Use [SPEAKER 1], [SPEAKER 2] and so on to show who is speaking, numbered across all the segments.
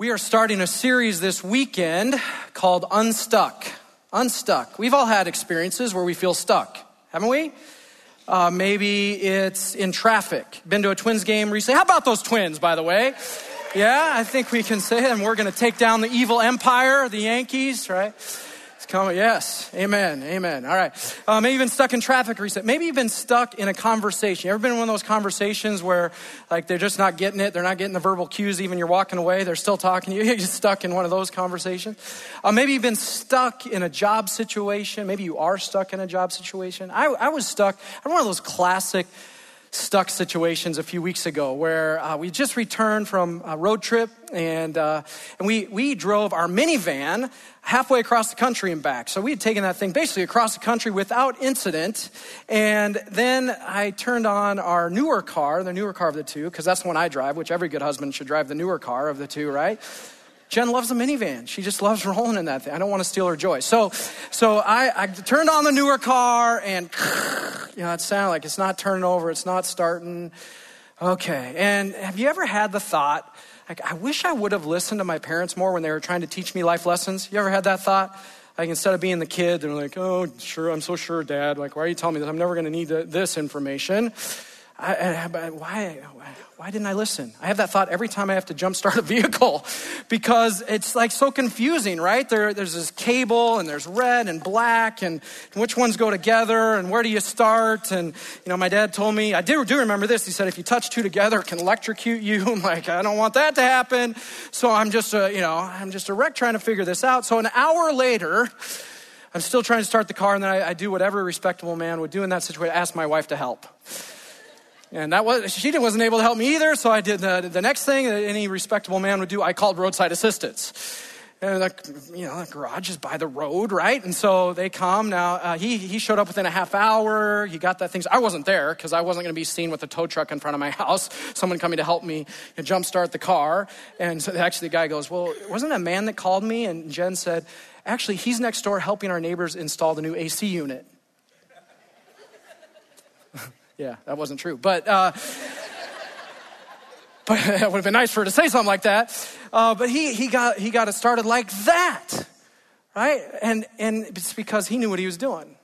[SPEAKER 1] We are starting a series this weekend called Unstuck. Unstuck. We've all had experiences where we feel stuck, haven't we? Uh, maybe it's in traffic. Been to a Twins game recently. How about those Twins, by the way? Yeah, I think we can say. And we're going to take down the evil empire, the Yankees, right? Come, yes, amen, amen. All right. Uh, maybe you've been stuck in traffic recently. Maybe you've been stuck in a conversation. You ever been in one of those conversations where, like, they're just not getting it? They're not getting the verbal cues. Even you're walking away, they're still talking to you. You're just stuck in one of those conversations. Uh, maybe you've been stuck in a job situation. Maybe you are stuck in a job situation. I, I was stuck. I'm one of those classic stuck situations a few weeks ago where uh, we just returned from a road trip and, uh, and we, we drove our minivan halfway across the country and back. So we had taken that thing basically across the country without incident. And then I turned on our newer car, the newer car of the two, because that's the one I drive, which every good husband should drive the newer car of the two, right? Jen loves a minivan. She just loves rolling in that thing. I don't want to steal her joy. So, so I, I turned on the newer car and, you know, it sounded like it's not turning over. It's not starting. Okay. And have you ever had the thought, like, I wish I would have listened to my parents more when they were trying to teach me life lessons? You ever had that thought? Like, instead of being the kid, they're like, oh, sure, I'm so sure, dad. Like, why are you telling me that I'm never going to need this information? I, I, why, why didn't I listen? I have that thought every time I have to jump start a vehicle because it's like so confusing, right? There, there's this cable and there's red and black and which ones go together and where do you start? And, you know, my dad told me, I do, do remember this. He said, if you touch two together, it can electrocute you. I'm like, I don't want that to happen. So I'm just a, you know, I'm just a wreck trying to figure this out. So an hour later, I'm still trying to start the car and then I, I do what every respectable man would do in that situation, ask my wife to help. And that was, she didn't wasn't able to help me either, so I did the, the next thing that any respectable man would do, I called roadside assistance. And like, you know, the garage is by the road, right? And so they come. Now, uh, he, he showed up within a half hour. He got that thing. I wasn't there because I wasn't going to be seen with a tow truck in front of my house. Someone coming to help me you know, jumpstart the car. And so actually the guy goes, well, wasn't a man that called me? And Jen said, actually, he's next door helping our neighbors install the new AC unit. Yeah, that wasn't true. But, uh, but it would have been nice for her to say something like that. Uh, but he, he, got, he got it started like that, right? And, and it's because he knew what he was doing.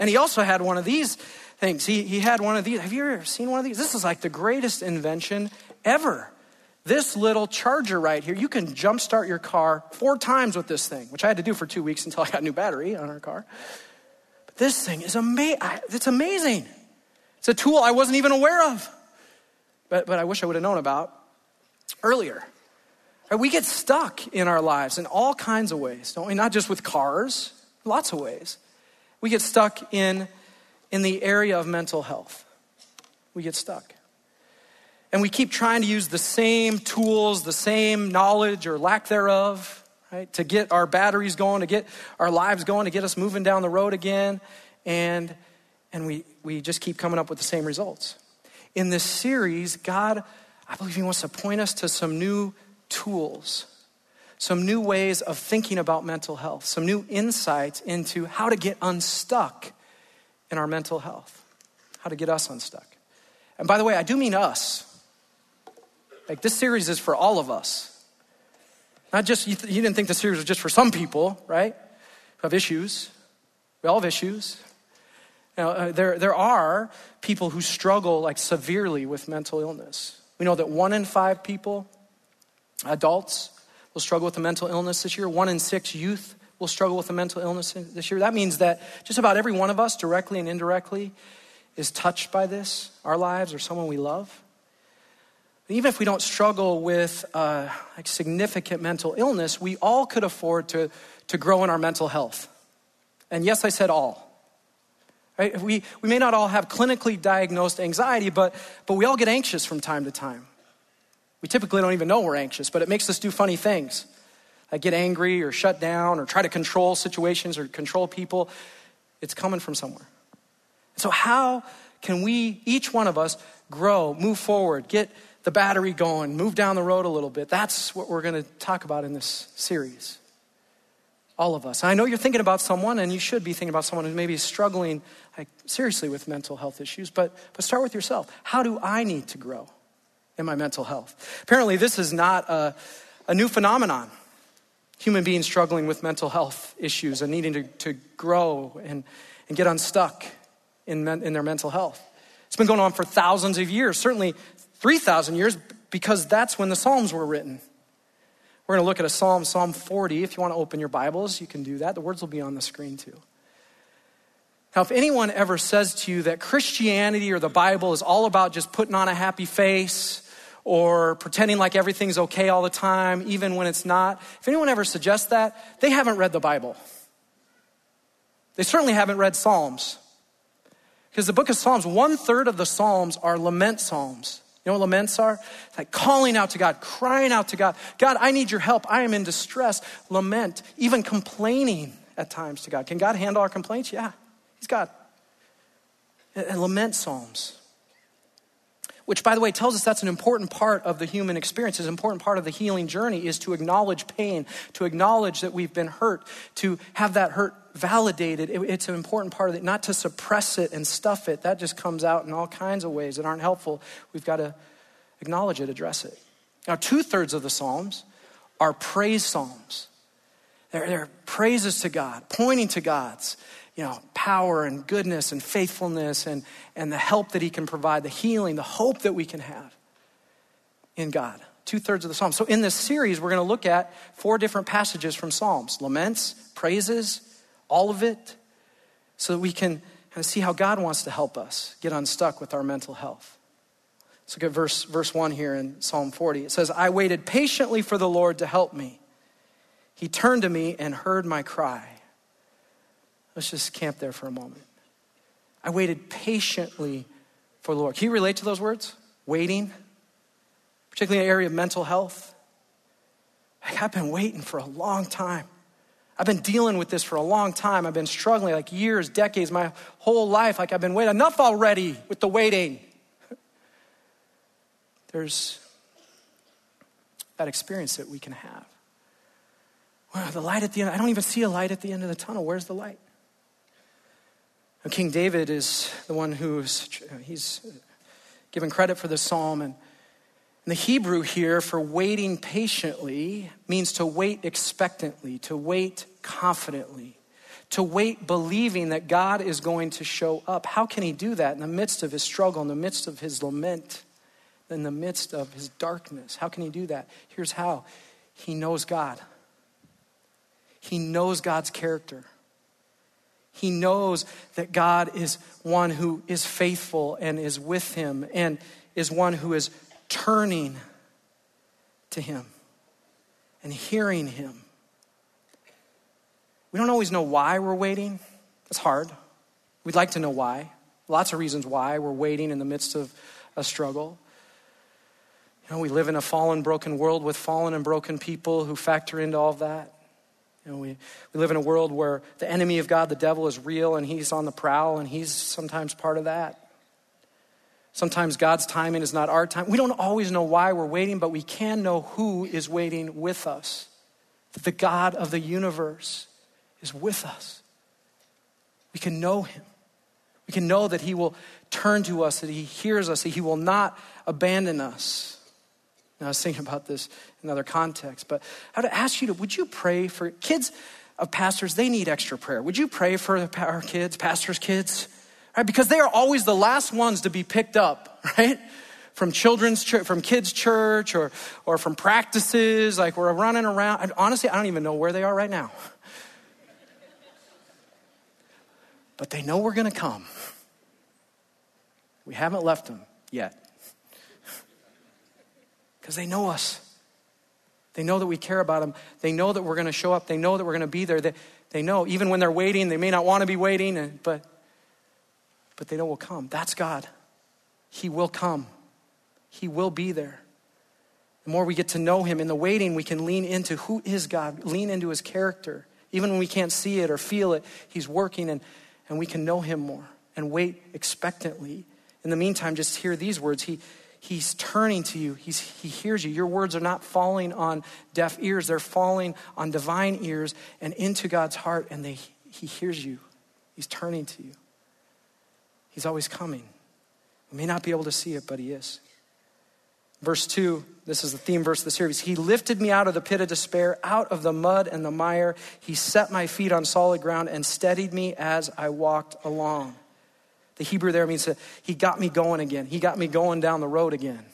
[SPEAKER 1] And he also had one of these things. He, he had one of these. Have you ever seen one of these? This is like the greatest invention ever. This little charger right here, you can jumpstart your car four times with this thing, which I had to do for two weeks until I got a new battery on our car. But this thing is amazing. It's amazing. It's a tool I wasn't even aware of, but, but I wish I would have known about earlier. We get stuck in our lives in all kinds of ways, don't we? Not just with cars, lots of ways. We get stuck in, in the area of mental health. We get stuck. And we keep trying to use the same tools, the same knowledge or lack thereof, right, to get our batteries going, to get our lives going, to get us moving down the road again. And and we, we just keep coming up with the same results. In this series, God, I believe He wants to point us to some new tools, some new ways of thinking about mental health, some new insights into how to get unstuck in our mental health, how to get us unstuck. And by the way, I do mean us. Like this series is for all of us. Not just, you, th- you didn't think the series was just for some people, right? Who have issues. We all have issues. Now, uh, there, there are people who struggle like severely with mental illness. We know that one in five people, adults, will struggle with a mental illness this year. One in six youth will struggle with a mental illness this year. That means that just about every one of us, directly and indirectly, is touched by this, our lives or someone we love. Even if we don't struggle with uh, like significant mental illness, we all could afford to, to grow in our mental health. And yes, I said all. Right? We, we may not all have clinically diagnosed anxiety, but, but we all get anxious from time to time. We typically don't even know we're anxious, but it makes us do funny things. Like get angry or shut down or try to control situations or control people. It's coming from somewhere. So, how can we, each one of us, grow, move forward, get the battery going, move down the road a little bit? That's what we're going to talk about in this series. All of us. I know you're thinking about someone, and you should be thinking about someone who maybe is struggling like, seriously with mental health issues, but, but start with yourself. How do I need to grow in my mental health? Apparently, this is not a, a new phenomenon. Human beings struggling with mental health issues and needing to, to grow and, and get unstuck in, in their mental health. It's been going on for thousands of years, certainly 3,000 years, because that's when the Psalms were written. We're going to look at a Psalm, Psalm 40. If you want to open your Bibles, you can do that. The words will be on the screen too. Now, if anyone ever says to you that Christianity or the Bible is all about just putting on a happy face or pretending like everything's okay all the time, even when it's not, if anyone ever suggests that, they haven't read the Bible. They certainly haven't read Psalms. Because the book of Psalms, one third of the Psalms are lament Psalms. You know what laments are? like calling out to God, crying out to God. God, I need your help. I am in distress. Lament, even complaining at times to God. Can God handle our complaints? Yeah, He's God. And lament Psalms which by the way tells us that's an important part of the human experience is an important part of the healing journey is to acknowledge pain to acknowledge that we've been hurt to have that hurt validated it's an important part of it not to suppress it and stuff it. That just comes out in all kinds of ways that aren't helpful. We've got to acknowledge it address it. Now two-thirds of the psalms are praise psalms. They're, they're praises to god pointing to god's you know, power and goodness and faithfulness and, and the help that he can provide, the healing, the hope that we can have in God. Two thirds of the Psalms. So, in this series, we're going to look at four different passages from Psalms. Laments, praises, all of it, so that we can kind of see how God wants to help us get unstuck with our mental health. Let's look at verse, verse 1 here in Psalm 40. It says, I waited patiently for the Lord to help me. He turned to me and heard my cry. Let's just camp there for a moment. I waited patiently for the Lord. Can you relate to those words? Waiting, particularly in the area of mental health. I've been waiting for a long time. I've been dealing with this for a long time. I've been struggling like years, decades, my whole life. Like I've been waiting. Enough already with the waiting. There's that experience that we can have. Well, the light at the end, I don't even see a light at the end of the tunnel. Where's the light? King David is the one who's he's given credit for this psalm and the Hebrew here for waiting patiently means to wait expectantly, to wait confidently, to wait believing that God is going to show up. How can he do that in the midst of his struggle, in the midst of his lament, in the midst of his darkness? How can he do that? Here's how he knows God, he knows God's character. He knows that God is one who is faithful and is with him and is one who is turning to him and hearing him. We don't always know why we're waiting. It's hard. We'd like to know why. Lots of reasons why we're waiting in the midst of a struggle. You know, we live in a fallen, broken world with fallen and broken people who factor into all of that. You know, we, we live in a world where the enemy of God, the devil, is real and he's on the prowl and he's sometimes part of that. Sometimes God's timing is not our time. We don't always know why we're waiting, but we can know who is waiting with us. That the God of the universe is with us. We can know him. We can know that he will turn to us, that he hears us, that he will not abandon us. Now, I was thinking about this in other context, but I would ask you to, would you pray for kids of pastors? They need extra prayer. Would you pray for our kids, pastors' kids? Right? Because they are always the last ones to be picked up, right? From children's church, from kids' church, or, or from practices, like we're running around. Honestly, I don't even know where they are right now. But they know we're going to come. We haven't left them yet because they know us. They know that we care about them. They know that we're going to show up. They know that we're going to be there. They, they know, even when they're waiting, they may not want to be waiting, but, but they know we'll come. That's God. He will come, He will be there. The more we get to know Him in the waiting, we can lean into who is God, lean into His character. Even when we can't see it or feel it, He's working and, and we can know Him more and wait expectantly. In the meantime, just hear these words. He, He's turning to you. He's, he hears you. Your words are not falling on deaf ears, they're falling on divine ears and into God's heart, and they, He hears you. He's turning to you. He's always coming. We may not be able to see it, but He is. Verse 2, this is the theme verse of the series. He lifted me out of the pit of despair, out of the mud and the mire. He set my feet on solid ground and steadied me as I walked along. The Hebrew there means that he got me going again. He got me going down the road again.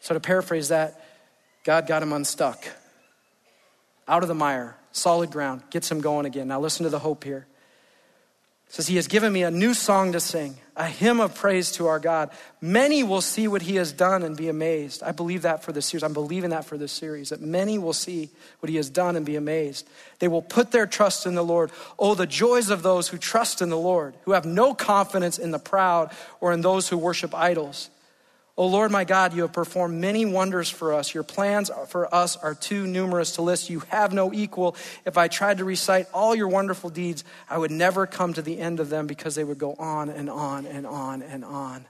[SPEAKER 1] So, to paraphrase that, God got him unstuck. Out of the mire, solid ground, gets him going again. Now, listen to the hope here. Says, He has given me a new song to sing, a hymn of praise to our God. Many will see what He has done and be amazed. I believe that for this series. I'm believing that for this series, that many will see what He has done and be amazed. They will put their trust in the Lord. Oh, the joys of those who trust in the Lord, who have no confidence in the proud or in those who worship idols. O Lord my God, you have performed many wonders for us. Your plans for us are too numerous to list. You have no equal. If I tried to recite all your wonderful deeds, I would never come to the end of them because they would go on and on and on and on.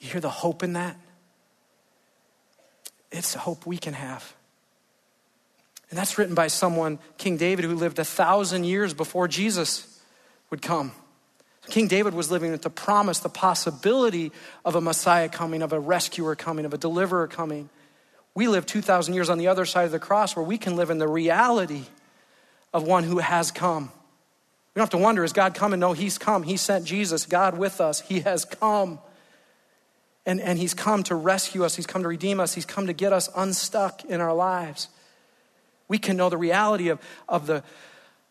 [SPEAKER 1] You hear the hope in that? It's the hope we can have. And that's written by someone, King David, who lived a thousand years before Jesus would come. King David was living with the promise, the possibility of a Messiah coming, of a rescuer coming, of a deliverer coming. We live 2,000 years on the other side of the cross where we can live in the reality of one who has come. We don't have to wonder, is God coming? No, He's come. He sent Jesus, God with us. He has come. And, and He's come to rescue us, He's come to redeem us, He's come to get us unstuck in our lives. We can know the reality of, of, the,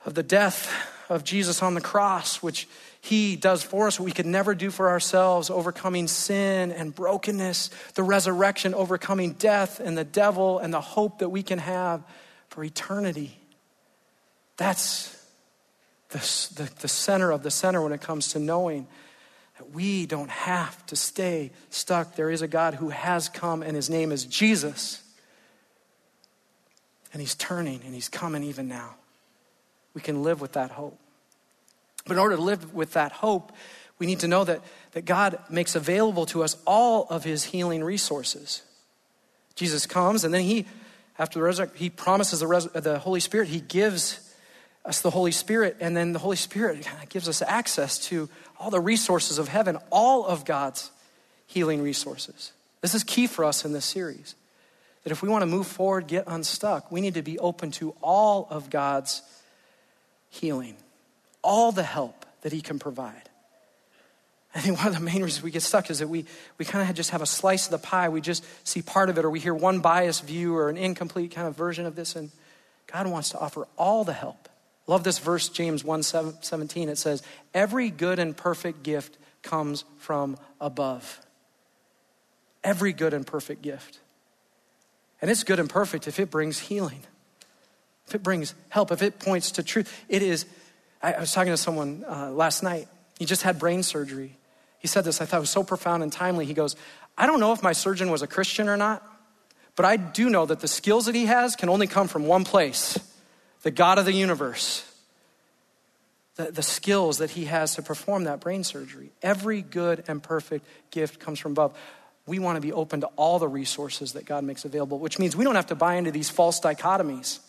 [SPEAKER 1] of the death of Jesus on the cross, which he does for us what we could never do for ourselves, overcoming sin and brokenness, the resurrection, overcoming death and the devil, and the hope that we can have for eternity. That's the, the, the center of the center when it comes to knowing that we don't have to stay stuck. There is a God who has come, and his name is Jesus. And he's turning and he's coming even now. We can live with that hope. But in order to live with that hope, we need to know that, that God makes available to us all of his healing resources. Jesus comes and then he, after the resurrection, he promises the, res- the Holy Spirit. He gives us the Holy Spirit, and then the Holy Spirit gives us access to all the resources of heaven, all of God's healing resources. This is key for us in this series. That if we want to move forward, get unstuck, we need to be open to all of God's healing all the help that He can provide. I think one of the main reasons we get stuck is that we, we kind of just have a slice of the pie. We just see part of it, or we hear one biased view or an incomplete kind of version of this. And God wants to offer all the help. Love this verse, James 1 17. It says, Every good and perfect gift comes from above. Every good and perfect gift. And it's good and perfect if it brings healing, if it brings help, if it points to truth. It is I, I was talking to someone uh, last night. He just had brain surgery. He said this, I thought was so profound and timely. He goes, I don't know if my surgeon was a Christian or not, but I do know that the skills that he has can only come from one place the God of the universe. The, the skills that he has to perform that brain surgery. Every good and perfect gift comes from above. We want to be open to all the resources that God makes available, which means we don't have to buy into these false dichotomies.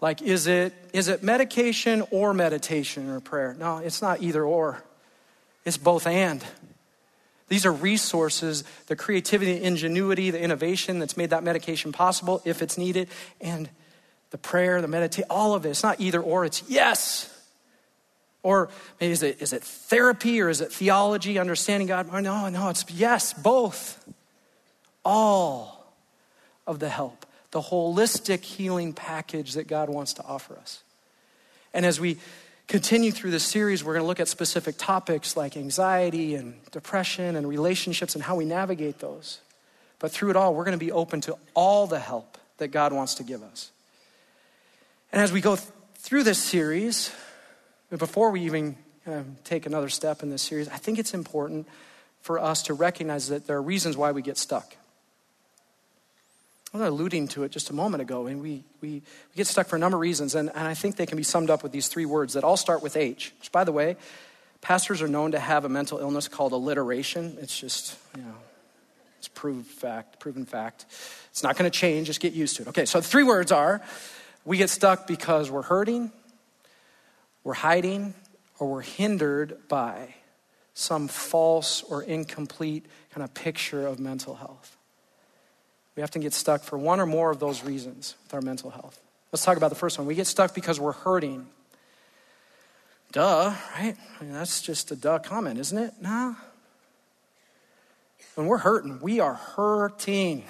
[SPEAKER 1] Like, is it, is it medication or meditation or prayer? No, it's not either or, it's both and. These are resources, the creativity, the ingenuity, the innovation that's made that medication possible if it's needed, and the prayer, the meditation, all of it. It's not either or, it's yes. Or maybe is it, is it therapy or is it theology, understanding God? No, no, it's yes, both. All of the help the holistic healing package that God wants to offer us. And as we continue through this series, we're going to look at specific topics like anxiety and depression and relationships and how we navigate those. But through it all, we're going to be open to all the help that God wants to give us. And as we go th- through this series, before we even uh, take another step in this series, I think it's important for us to recognize that there are reasons why we get stuck. I was alluding to it just a moment ago, and we, we, we get stuck for a number of reasons, and, and I think they can be summed up with these three words that all start with H, which, by the way, pastors are known to have a mental illness called alliteration. It's just, you know, it's proved fact, proven fact. It's not going to change, just get used to it. Okay, so the three words are we get stuck because we're hurting, we're hiding, or we're hindered by some false or incomplete kind of picture of mental health. We often get stuck for one or more of those reasons with our mental health. Let's talk about the first one. We get stuck because we're hurting. Duh, right? I mean, that's just a duh comment, isn't it? Nah. When we're hurting, we are hurting.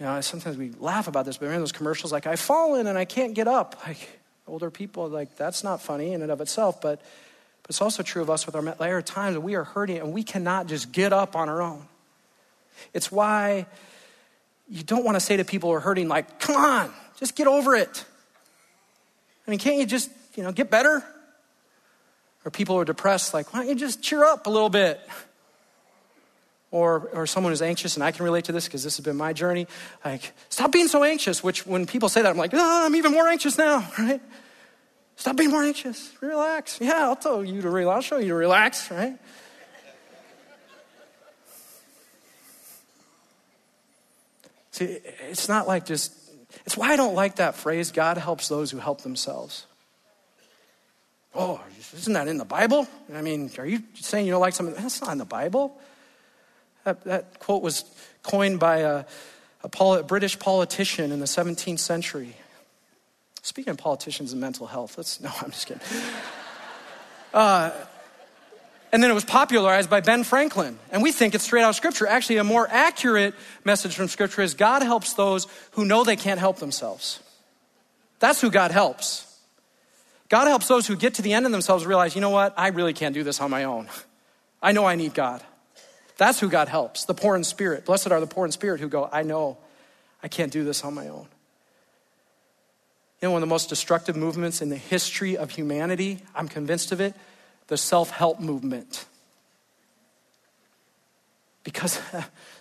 [SPEAKER 1] You know, sometimes we laugh about this, but remember those commercials like, I've fallen and I can't get up. Like, older people, like, that's not funny in and of itself, but, but it's also true of us with our, there are times we are hurting and we cannot just get up on our own. It's why you don't want to say to people who are hurting, like, come on, just get over it. I mean, can't you just, you know, get better? Or people who are depressed, like, why don't you just cheer up a little bit? or, or someone who's anxious, and I can relate to this because this has been my journey. Like, stop being so anxious, which when people say that, I'm like, oh, I'm even more anxious now, right? Stop being more anxious. Relax. Yeah, I'll tell you to relax. I'll show you to relax, right? See, it's not like just, it's why I don't like that phrase, God helps those who help themselves. Oh, isn't that in the Bible? I mean, are you saying you don't like something? That's not in the Bible. That, that quote was coined by a, a, poli- British politician in the 17th century. Speaking of politicians and mental health, let's, no, I'm just kidding. Uh, and then it was popularized by Ben Franklin. And we think it's straight out of Scripture. Actually, a more accurate message from Scripture is God helps those who know they can't help themselves. That's who God helps. God helps those who get to the end of themselves realize, you know what? I really can't do this on my own. I know I need God. That's who God helps, the poor in spirit. Blessed are the poor in spirit who go, I know I can't do this on my own. You know, one of the most destructive movements in the history of humanity, I'm convinced of it, the self help movement. Because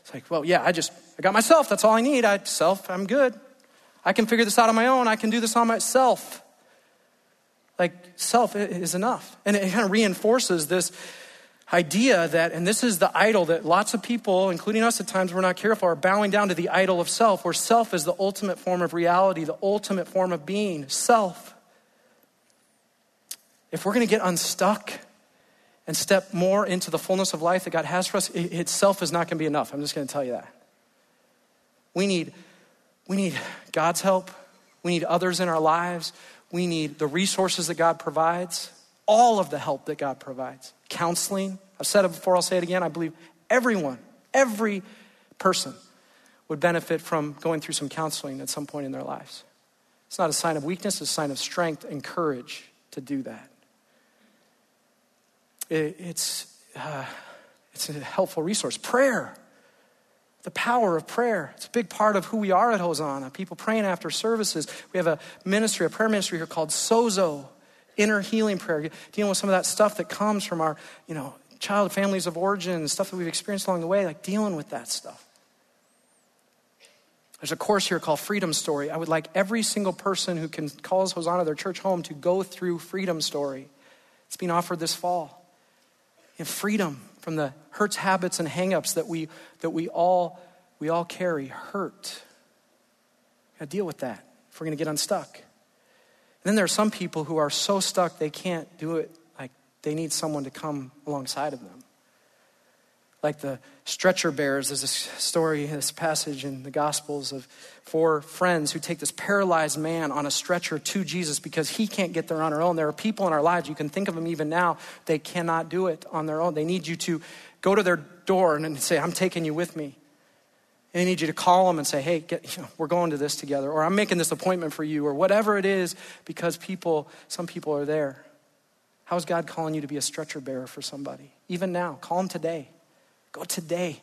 [SPEAKER 1] it's like, well, yeah, I just, I got myself. That's all I need. I self, I'm good. I can figure this out on my own. I can do this on myself. Like, self is enough. And it kind of reinforces this idea that, and this is the idol that lots of people, including us at times, we're not careful, are bowing down to the idol of self, where self is the ultimate form of reality, the ultimate form of being, self. If we're going to get unstuck and step more into the fullness of life that God has for us, itself is not going to be enough. I'm just going to tell you that. We need, we need God's help. We need others in our lives. We need the resources that God provides, all of the help that God provides counseling. I've said it before, I'll say it again. I believe everyone, every person would benefit from going through some counseling at some point in their lives. It's not a sign of weakness, it's a sign of strength and courage to do that. It, it's, uh, it's a helpful resource. Prayer, the power of prayer. It's a big part of who we are at Hosanna. People praying after services. We have a ministry, a prayer ministry here called Sozo inner healing prayer, dealing with some of that stuff that comes from our, you know, child families of origin, stuff that we've experienced along the way, like dealing with that stuff. There's a course here called Freedom Story. I would like every single person who can calls Hosanna their church home to go through Freedom Story. It's being offered this fall. And freedom from the hurts, habits, and hangups that we that we all we all carry. Hurt. Got to deal with that if we're to get unstuck. And then there are some people who are so stuck they can't do it, like they need someone to come alongside of them. Like the stretcher bearers, there's a story, this passage in the Gospels of four friends who take this paralyzed man on a stretcher to Jesus because he can't get there on their own. There are people in our lives, you can think of them even now, they cannot do it on their own. They need you to go to their door and say, I'm taking you with me. And I need you to call them and say, hey, get, you know, we're going to this together, or I'm making this appointment for you, or whatever it is, because people, some people are there. How is God calling you to be a stretcher bearer for somebody? Even now, call them today. Go today.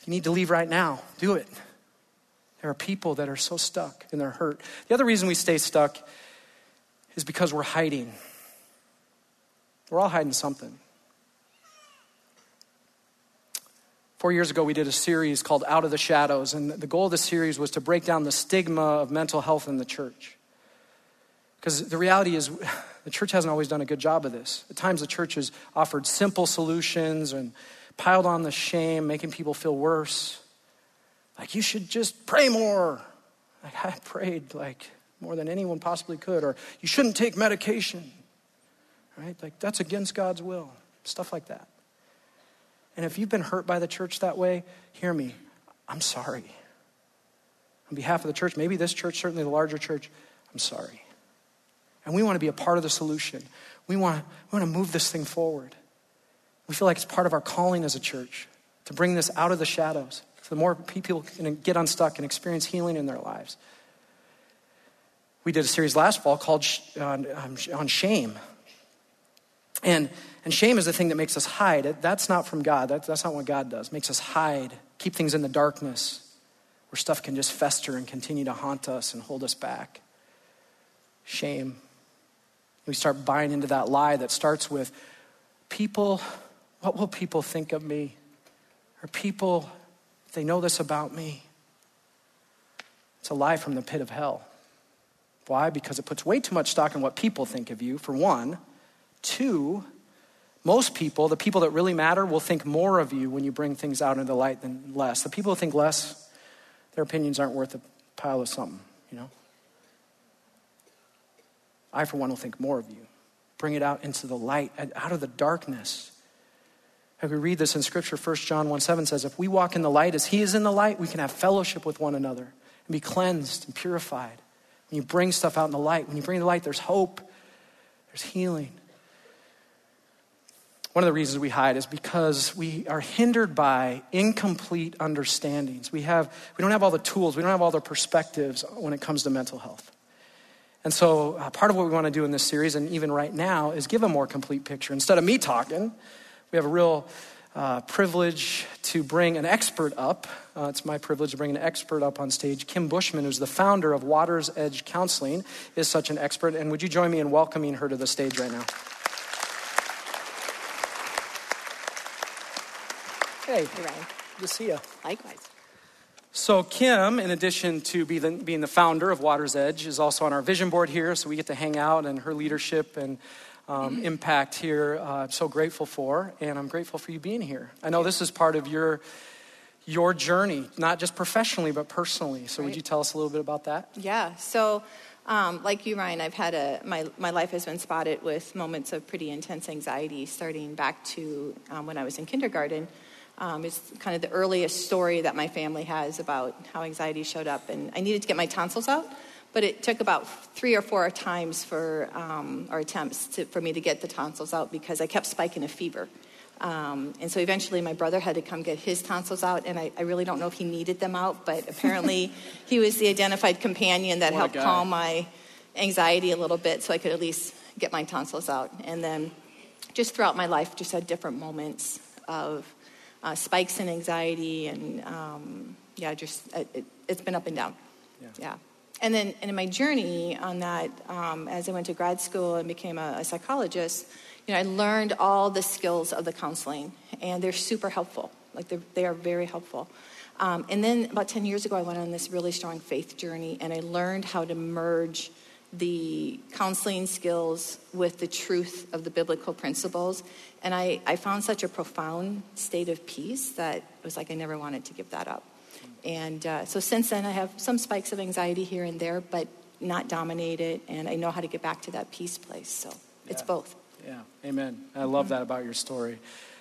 [SPEAKER 1] If you need to leave right now, do it. There are people that are so stuck and they're hurt. The other reason we stay stuck is because we're hiding. We're all hiding something. Four years ago, we did a series called Out of the Shadows, and the goal of the series was to break down the stigma of mental health in the church. Because the reality is, the church hasn't always done a good job of this. At times, the church has offered simple solutions and piled on the shame, making people feel worse. Like, you should just pray more. Like, I prayed like more than anyone possibly could. Or, you shouldn't take medication. right? Like, that's against God's will, stuff like that. And if you've been hurt by the church that way, hear me. I'm sorry. On behalf of the church, maybe this church, certainly the larger church, I'm sorry. And we want to be a part of the solution. We want, we want to move this thing forward. We feel like it's part of our calling as a church to bring this out of the shadows so the more people can get unstuck and experience healing in their lives. We did a series last fall called on, um, on shame. And, and shame is the thing that makes us hide. That's not from God. That, that's not what God does. It makes us hide, keep things in the darkness where stuff can just fester and continue to haunt us and hold us back. Shame. We start buying into that lie that starts with people, what will people think of me? Or people, they know this about me? It's a lie from the pit of hell. Why? Because it puts way too much stock in what people think of you, for one. Two, most people, the people that really matter, will think more of you when you bring things out into the light than less. The people who think less, their opinions aren't worth a pile of something, you know? I, for one, will think more of you. Bring it out into the light, out of the darkness. As we read this in Scripture, 1 John 1 7 says, If we walk in the light as He is in the light, we can have fellowship with one another and be cleansed and purified. When you bring stuff out in the light, when you bring the light, there's hope, there's healing. One of the reasons we hide is because we are hindered by incomplete understandings. We, have, we don't have all the tools, we don't have all the perspectives when it comes to mental health. And so, uh, part of what we want to do in this series, and even right now, is give a more complete picture. Instead of me talking, we have a real uh, privilege to bring an expert up. Uh, it's my privilege to bring an expert up on stage. Kim Bushman, who's the founder of Water's Edge Counseling, is such an expert. And would you join me in welcoming her to the stage right now? Hey,
[SPEAKER 2] hey Ryan.
[SPEAKER 1] Good to see you.
[SPEAKER 2] Likewise.
[SPEAKER 1] So, Kim, in addition to be the, being the founder of Water's Edge, is also on our vision board here. So, we get to hang out and her leadership and um, impact here. Uh, I'm so grateful for, and I'm grateful for you being here. I know this is part of your your journey, not just professionally but personally. So, right. would you tell us a little bit about that?
[SPEAKER 2] Yeah. So. Um, like you, Ryan, I've had a my my life has been spotted with moments of pretty intense anxiety, starting back to um, when I was in kindergarten. Um, it's kind of the earliest story that my family has about how anxiety showed up, and I needed to get my tonsils out but it took about three or four times for um, or attempts to, for me to get the tonsils out because I kept spiking a fever. Um, and so eventually my brother had to come get his tonsils out, and I, I really don't know if he needed them out, but apparently he was the identified companion that helped calm my anxiety a little bit so I could at least get my tonsils out. And then just throughout my life, just had different moments of uh, spikes in anxiety, and um, yeah, just it, has been up and down. yeah. yeah and then and in my journey on that, um, as I went to grad school and became a, a, psychologist, you know, I learned all the skills of the counseling, and they're super helpful. Like they are very helpful. Um, and then about 10 years ago, I went on this really strong faith journey, and I learned how to merge the counseling skills with the truth of the biblical principles. And I, I found such a profound state of peace that it was like I never wanted to give that up. And uh, so since then, I have some spikes of anxiety here and there, but not dominated, and I know how to get back to that peace place. So it's both.
[SPEAKER 1] Yeah, amen. I love that about your story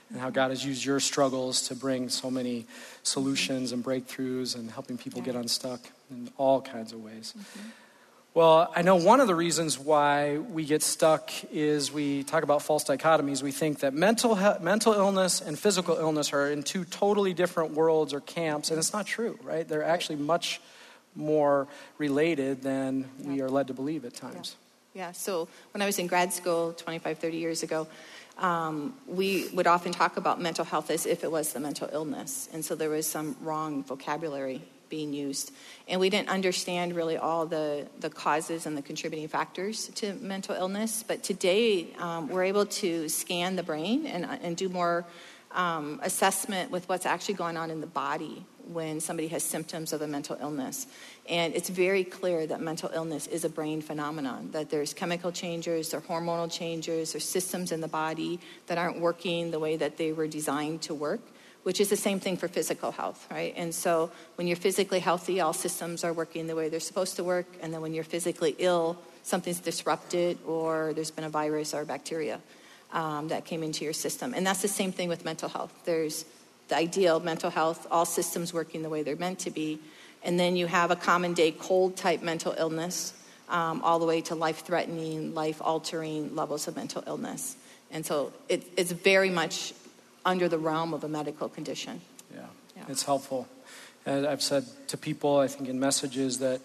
[SPEAKER 1] and how God has used your struggles to bring so many solutions and breakthroughs and helping people yeah. get unstuck in all kinds of ways. Mm-hmm. Well, I know one of the reasons why we get stuck is we talk about false dichotomies. We think that mental, he- mental illness and physical illness are in two totally different worlds or camps, and it's not true, right? They're actually much more related than yeah. we are led to believe at times.
[SPEAKER 2] Yeah. yeah. so when I was in grad school 25, 30 years ago, um, we would often talk about mental health as if it was the mental illness. And so there was some wrong vocabulary being used. And we didn't understand really all the, the causes and the contributing factors to mental illness. But today, um, we're able to scan the brain and, and do more um, assessment with what's actually going on in the body when somebody has symptoms of a mental illness. And it's very clear that mental illness is a brain phenomenon, that there's chemical changes, or hormonal changes, or systems in the body that aren't working the way that they were designed to work which is the same thing for physical health, right? And so when you're physically healthy, all systems are working the way they're supposed to work. And then when you're physically ill, something's disrupted or there's been a virus or bacteria um, that came into your system. And that's the same thing with mental health. There's the ideal mental health, all systems working the way they're meant to be. And then you have a common day cold type mental illness, um, all the way to life threatening, life altering levels of mental illness. And so it, it's very much under the realm of a medical condition.
[SPEAKER 1] Yeah, yeah. it's helpful. And I've said to people, I think in messages that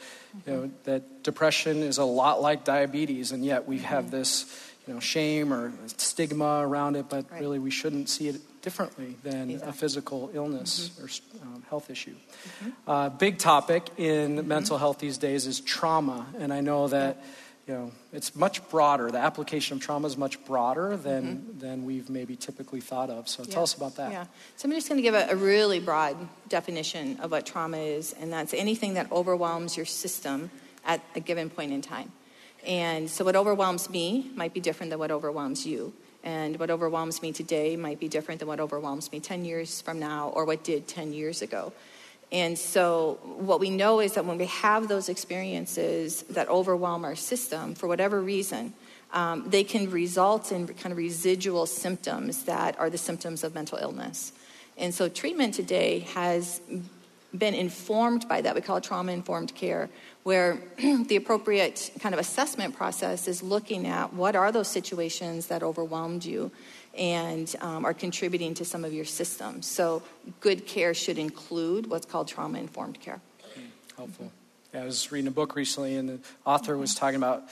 [SPEAKER 1] you know that depression is a lot like diabetes, and yet we have mm-hmm. this you know shame or stigma around it, but right. really we shouldn't see it differently than exactly. a physical illness mm-hmm. or um, health issue. Mm-hmm. Uh, big topic in mm-hmm. mental health these days is trauma, and I know that. You know, it's much broader. The application of trauma is much broader than, mm-hmm. than we've maybe typically thought of. So yeah. tell us about that.
[SPEAKER 2] Yeah. So I'm just going to give a, a, really broad definition of what trauma is, and that's anything that overwhelms your system at a given point in time. And so what overwhelms me might be different than what overwhelms you. And what overwhelms me today might be different than what overwhelms me 10 years from now or what did 10 years ago. And so, what we know is that when we have those experiences that overwhelm our system for whatever reason, um, they can result in kind of residual symptoms that are the symptoms of mental illness. And so, treatment today has been informed by that. We call it trauma informed care, where the appropriate kind of assessment process is looking at what are those situations that overwhelmed you and um, are contributing to some of your systems. So, good care should include what's called trauma informed care.
[SPEAKER 1] Mm, helpful. Yeah, I was reading a book recently, and the author was talking about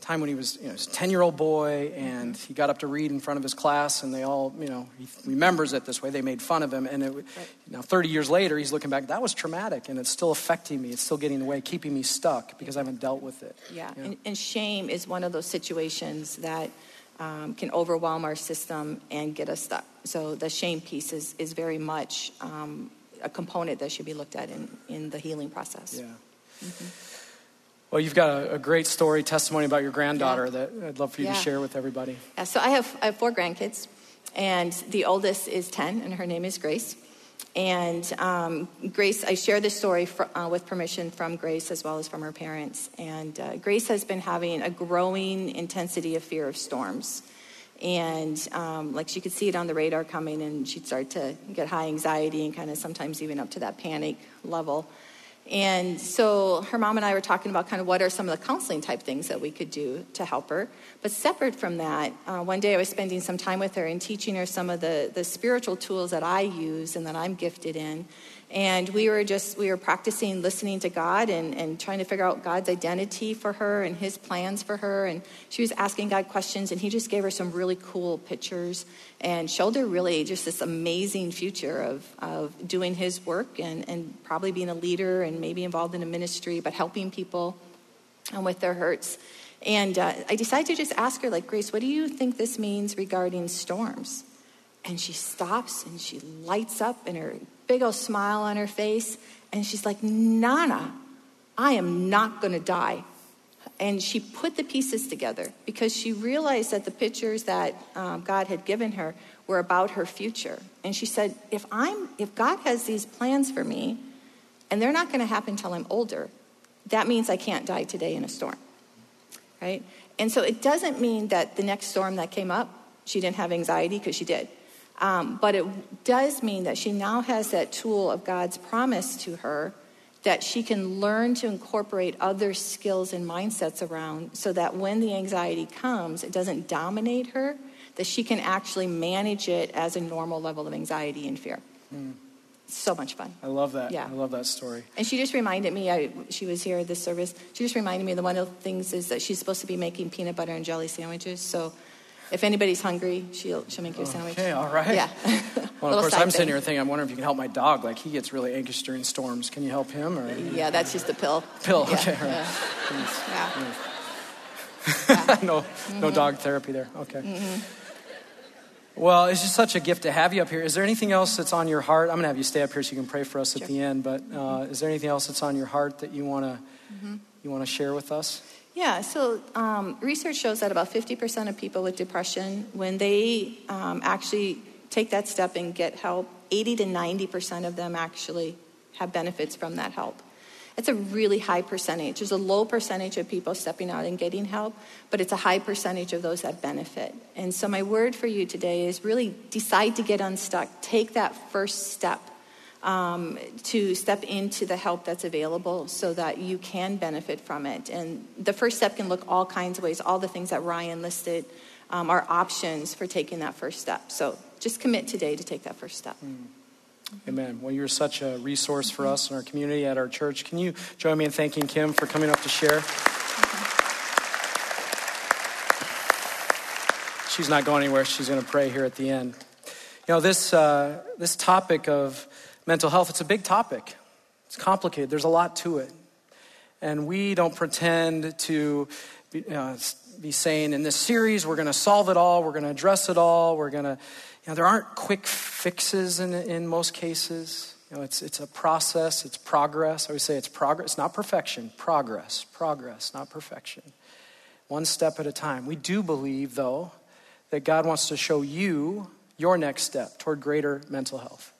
[SPEAKER 1] time when he was, you know, a 10 year old boy and he got up to read in front of his class and they all, you know, he remembers it this way. They made fun of him. And it, right. now 30 years later, he's looking back, that was traumatic and it's still affecting me. It's still getting in the way, keeping me stuck because I haven't dealt with it.
[SPEAKER 2] Yeah. And, and, shame is one of those situations that um, can overwhelm our system and get us stuck. So the shame piece is, is very much um, a component that should be looked at in, in the healing process.
[SPEAKER 1] Yeah. Mm-hmm. Well, you've got a, a, great story, testimony about your granddaughter yeah. that I'd love for you yeah. to share with everybody.
[SPEAKER 2] Yeah, so I have, I have four grandkids, and the oldest is 10, and her name is Grace. And um, Grace, I share this story for, uh, with permission from Grace as well as from her parents. And uh, Grace has been having a growing intensity of fear of storms. And um, like she could see it on the radar coming, and she'd start to get high anxiety and kind of sometimes even up to that panic level. And so her mom and I were talking about kind of what are some of the counseling type things that we could do to help her. But separate from that, uh, one day I was spending some time with her and teaching her some of the, the spiritual tools that I use and that I'm gifted in. And we were just, we were practicing listening to God and, and trying to figure out God's identity for her and his plans for her. And she was asking God questions, and he just gave her some really cool pictures and showed her really just this amazing future of, of doing his work and, and probably being a leader and maybe involved in a ministry, but helping people and with their hurts. And uh, I decided to just ask her, like, Grace, what do you think this means regarding storms? And she stops and she lights up and her big old smile on her face. And she's like, Nana, I am not going to die. And she put the pieces together because she realized that the pictures that um, God had given her were about her future. And she said, if, I'm, if God has these plans for me, and they're not going to happen until I'm older, that means I can't die today in a storm. Right? And so it doesn't mean that the next storm that came up, she didn't have anxiety because she did. Um, but it does mean that she now has that tool of God's promise to her that she can learn to incorporate other skills and mindsets around so that when the anxiety comes, it doesn't dominate her, that she can actually manage it as a normal level of anxiety and fear. Mm. So much fun.
[SPEAKER 1] I love that. Yeah. I love that story.
[SPEAKER 2] And she just reminded me, I, she was here at this service, she just reminded me that one of the things is that she's supposed to be making peanut butter and jelly sandwiches. So if anybody's hungry, she'll she'll make you a sandwich.
[SPEAKER 1] Okay, all right.
[SPEAKER 2] Yeah.
[SPEAKER 1] well, of course, I'm sitting here thinking, I'm wondering if you can help my dog. Like he gets really anxious during storms. Can you help him? Or
[SPEAKER 2] yeah, that's just a pill.
[SPEAKER 1] Pill.
[SPEAKER 2] Yeah.
[SPEAKER 1] Okay.
[SPEAKER 2] Yeah.
[SPEAKER 1] yeah. yeah. no, mm-hmm. no dog therapy there. Okay. Mm-hmm. Well, it's just such a gift to have you up here. Is there anything else that's on your heart? I'm going to have you stay up here so you can pray for us sure. at the end. But uh, mm-hmm. is there anything else that's on your heart that you want to mm-hmm. you want to share with us?
[SPEAKER 2] Yeah, so um, research shows that about 50% of people with depression, when they um, actually take that step and get help 80 to 90% of them actually have benefits from that help. It's a really high percentage. There's a low percentage of people stepping out and getting help, but it's a high percentage of those that benefit. And so, my word for you today is really decide to get unstuck. Take that first step um, to step into the help that's available so that you can benefit from it. And the first step can look all kinds of ways. All the things that Ryan listed um, are options for taking that first step. So, just commit today to take that first step. Mm.
[SPEAKER 1] Amen. Well, you're such a resource for us and our community at our church. Can you join me in thanking Kim for coming up to share? She's not going anywhere. She's going to pray here at the end. You know, this, uh, this topic of mental health, it's a big topic. It's complicated. There's a lot to it. And we don't pretend to be, be saying in this series, we're going to solve it all, we're going to address it all, we're going to you know, there aren't quick fixes in, in most cases. You know, it's, it's a process, it's progress. I always say it's progress, not perfection, progress, progress, not perfection. One step at a time. We do believe, though, that God wants to show you your next step toward greater mental health.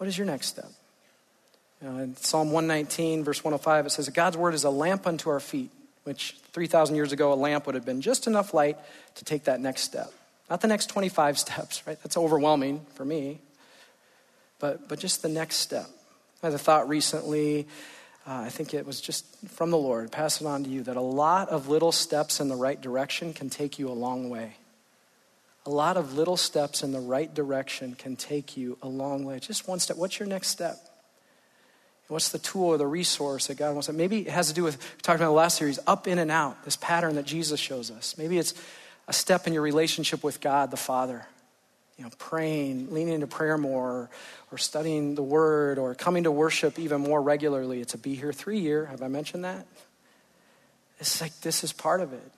[SPEAKER 1] What is your next step? You know, in Psalm 119, verse 105, it says, God's word is a lamp unto our feet, which 3,000 years ago, a lamp would have been just enough light to take that next step. Not the next 25 steps, right? That's overwhelming for me. But, but just the next step. I had a thought recently, uh, I think it was just from the Lord, pass it on to you, that a lot of little steps in the right direction can take you a long way. A lot of little steps in the right direction can take you a long way. Just one step. What's your next step? What's the tool or the resource that God wants? Maybe it has to do with, we talked about the last series, up in and out, this pattern that Jesus shows us. Maybe it's a step in your relationship with God the Father. You know, praying, leaning into prayer more, or, studying the Word, or coming to worship even more regularly. It's a Be Here three year. Have I mentioned that? It's like this is part of it.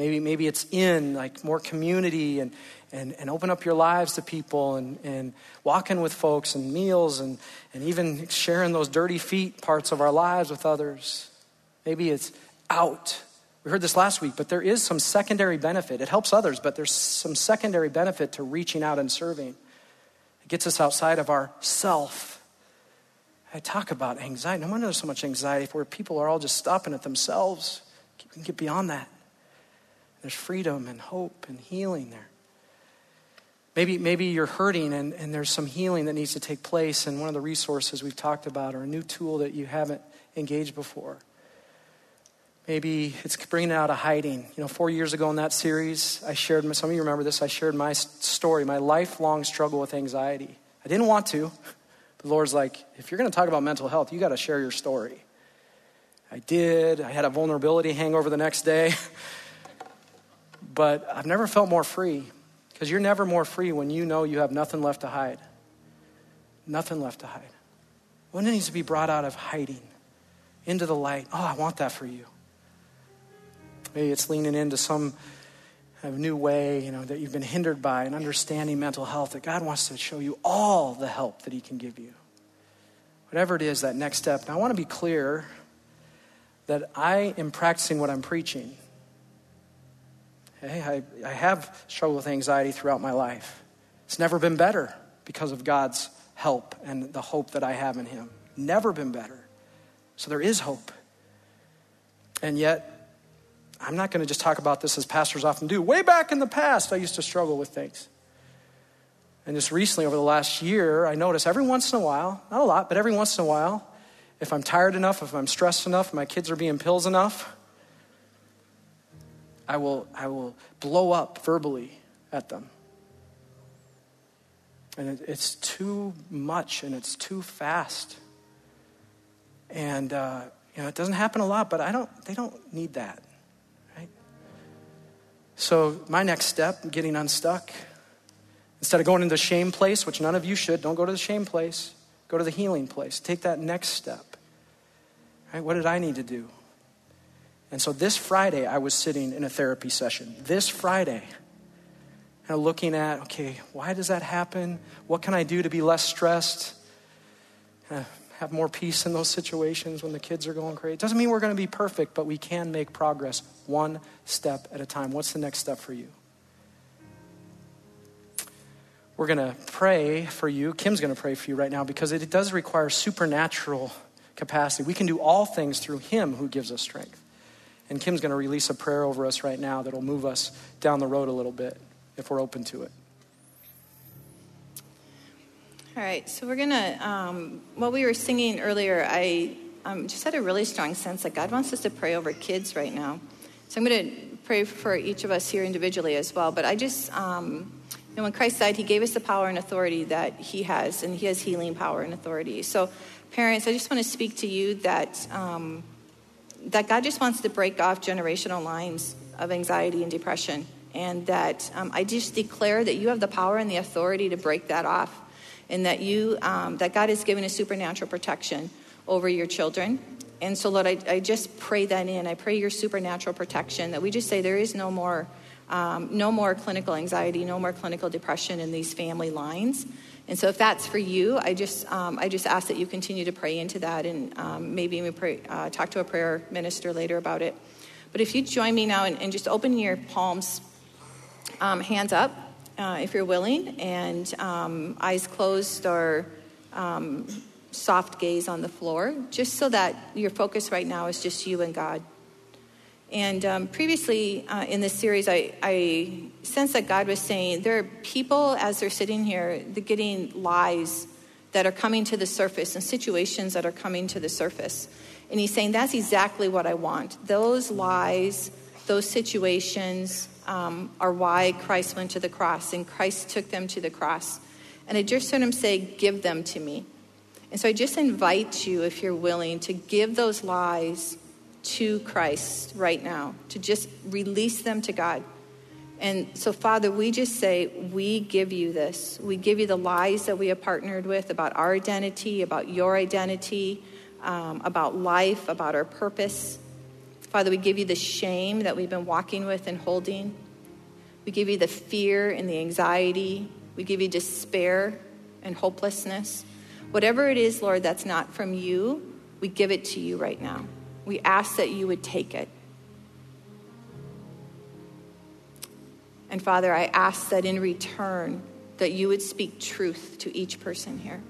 [SPEAKER 1] Maybe, maybe it's in like more community and, and, and open up your lives to people and, and walking with folks and meals and, and even sharing those dirty feet parts of our lives with others. Maybe it's out we heard this last week, but there is some secondary benefit. It helps others, but there's some secondary benefit to reaching out and serving. It gets us outside of our self. I talk about anxiety. No wonder there's so much anxiety where people are all just stopping at themselves. You can get beyond that. There's freedom and hope and healing there. Maybe, maybe you're hurting and, and there's some healing that needs to take place, and one of the resources we've talked about, or a new tool that you haven't engaged before. Maybe it's bringing out of hiding. You know, four years ago in that series, I shared, some of you remember this, I shared my story, my lifelong struggle with anxiety. I didn't want to. The Lord's like, if you're going to talk about mental health, you got to share your story. I did. I had a vulnerability hangover the next day. but I've never felt more free because you're never more free when you know you have nothing left to hide. Nothing left to hide. When it needs to be brought out of hiding into the light. Oh, I want that for you. Maybe it's leaning into some kind of new way, you know, that you've been hindered by and understanding mental health, that God wants to show you all the help that He can give you. Whatever it is, that next step. Now, I want to be clear that I am practicing what I'm preaching. Hey, I, I have struggled with anxiety throughout my life. It's never been better because of God's help and the hope that I have in Him. Never been better. So there is hope. And yet, I'm not going to just talk about this as pastors often do. Way back in the past, I used to struggle with things. And just recently, over the last year, I notice every once in a while, not a lot, but every once in a while, if I'm tired enough, if I'm stressed enough, my kids are being pills enough, I will, I will blow up verbally at them. And it, it's too much and it's too fast. And, uh, you know, it doesn't happen a lot, but I don't, they don't need that. Right? So, my next step, getting unstuck, instead of going into the shame place, which none of you should, don't go to the shame place, go to the healing place. Take that next step. Right? What did I need to do? And so this Friday, I was sitting in a therapy session. This Friday, and looking at, okay, why does that happen? What can I do to be less stressed? Uh, have more peace in those situations when the kids are going crazy. It doesn't mean we're going to be perfect, but we can make progress one step at a time. What's the next step for you? we're going to pray for you. Kim's going to pray for you right now because it does require supernatural capacity. We can do all things through Him who gives us strength. And Kim's going to release a prayer over us right now that'll move us down the road a little bit if we're open to it.
[SPEAKER 2] All right, so we're going to, um, while we were singing earlier, I um, just had a really strong sense that God wants us to pray over kids right now. So I'm going to pray for each of us here individually as well. But I just, um, you know, when Christ died, he gave us the power and authority that he has, and he has healing power and authority. So, parents, I just want to speak to you that, um, that God just wants to break off generational lines of anxiety and depression. And that um, I just declare that you have the power and the authority to break that off and that you um, that God has given a supernatural protection over your children. And so, Lord, I, I just pray that in. I pray your supernatural protection that we just say there is no more, um, no more clinical anxiety, no more clinical depression in these family lines. And so, if that's for you, I just, um, I just ask that you continue to pray into that, and um, maybe even pray, uh, talk to a prayer minister later about it. But if you join me now and, and just open your palms, um, hands up, uh, if you're willing, and um, eyes closed or um, soft gaze on the floor, just so that your focus right now is just you and God. And um, previously uh, in this series, I, I sense that God was saying there are people as they're sitting here, getting lies that are coming to the surface and situations that are coming to the surface. And he's saying, That's exactly what I want. Those lies, those situations, um, are why Christ went to the cross, and Christ took them to the cross. And I just heard him say, Give them to me. And so I just invite you, if you're willing, to give those lies to Christ right now, to just release them to God. And so, Father, we just say, we give you this. We give you the lies that we have partnered with about our identity, about your identity, um, about life, about our purpose. Father, we give you the shame that we've been walking with and holding. We give you the fear and the anxiety. We give you despair and hopelessness. Whatever it is, Lord, that's not from you, we give it to you right now. We ask that you would take it. And Father, I ask that in return that you would speak truth to each person here.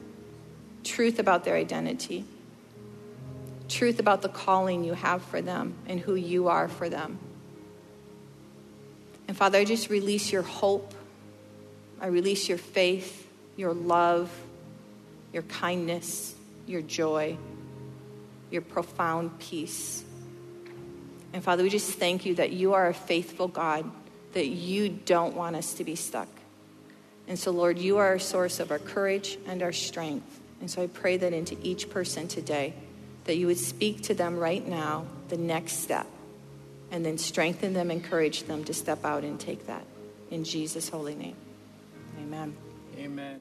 [SPEAKER 2] Truth about their identity truth about the calling you have for them and who you are for them. And Father, I just release your hope. I release your faith, your love, your kindness, your joy, your profound peace. And Father, we just thank you that you are a faithful God, that you don't want us to be stuck. And so, Lord, you are a source of our courage and our strength. And so I pray that into each person today that you would speak to them right now, the next step, and then strengthen them, encourage them to step out and take that. In Jesus' holy name. Amen.
[SPEAKER 1] Amen.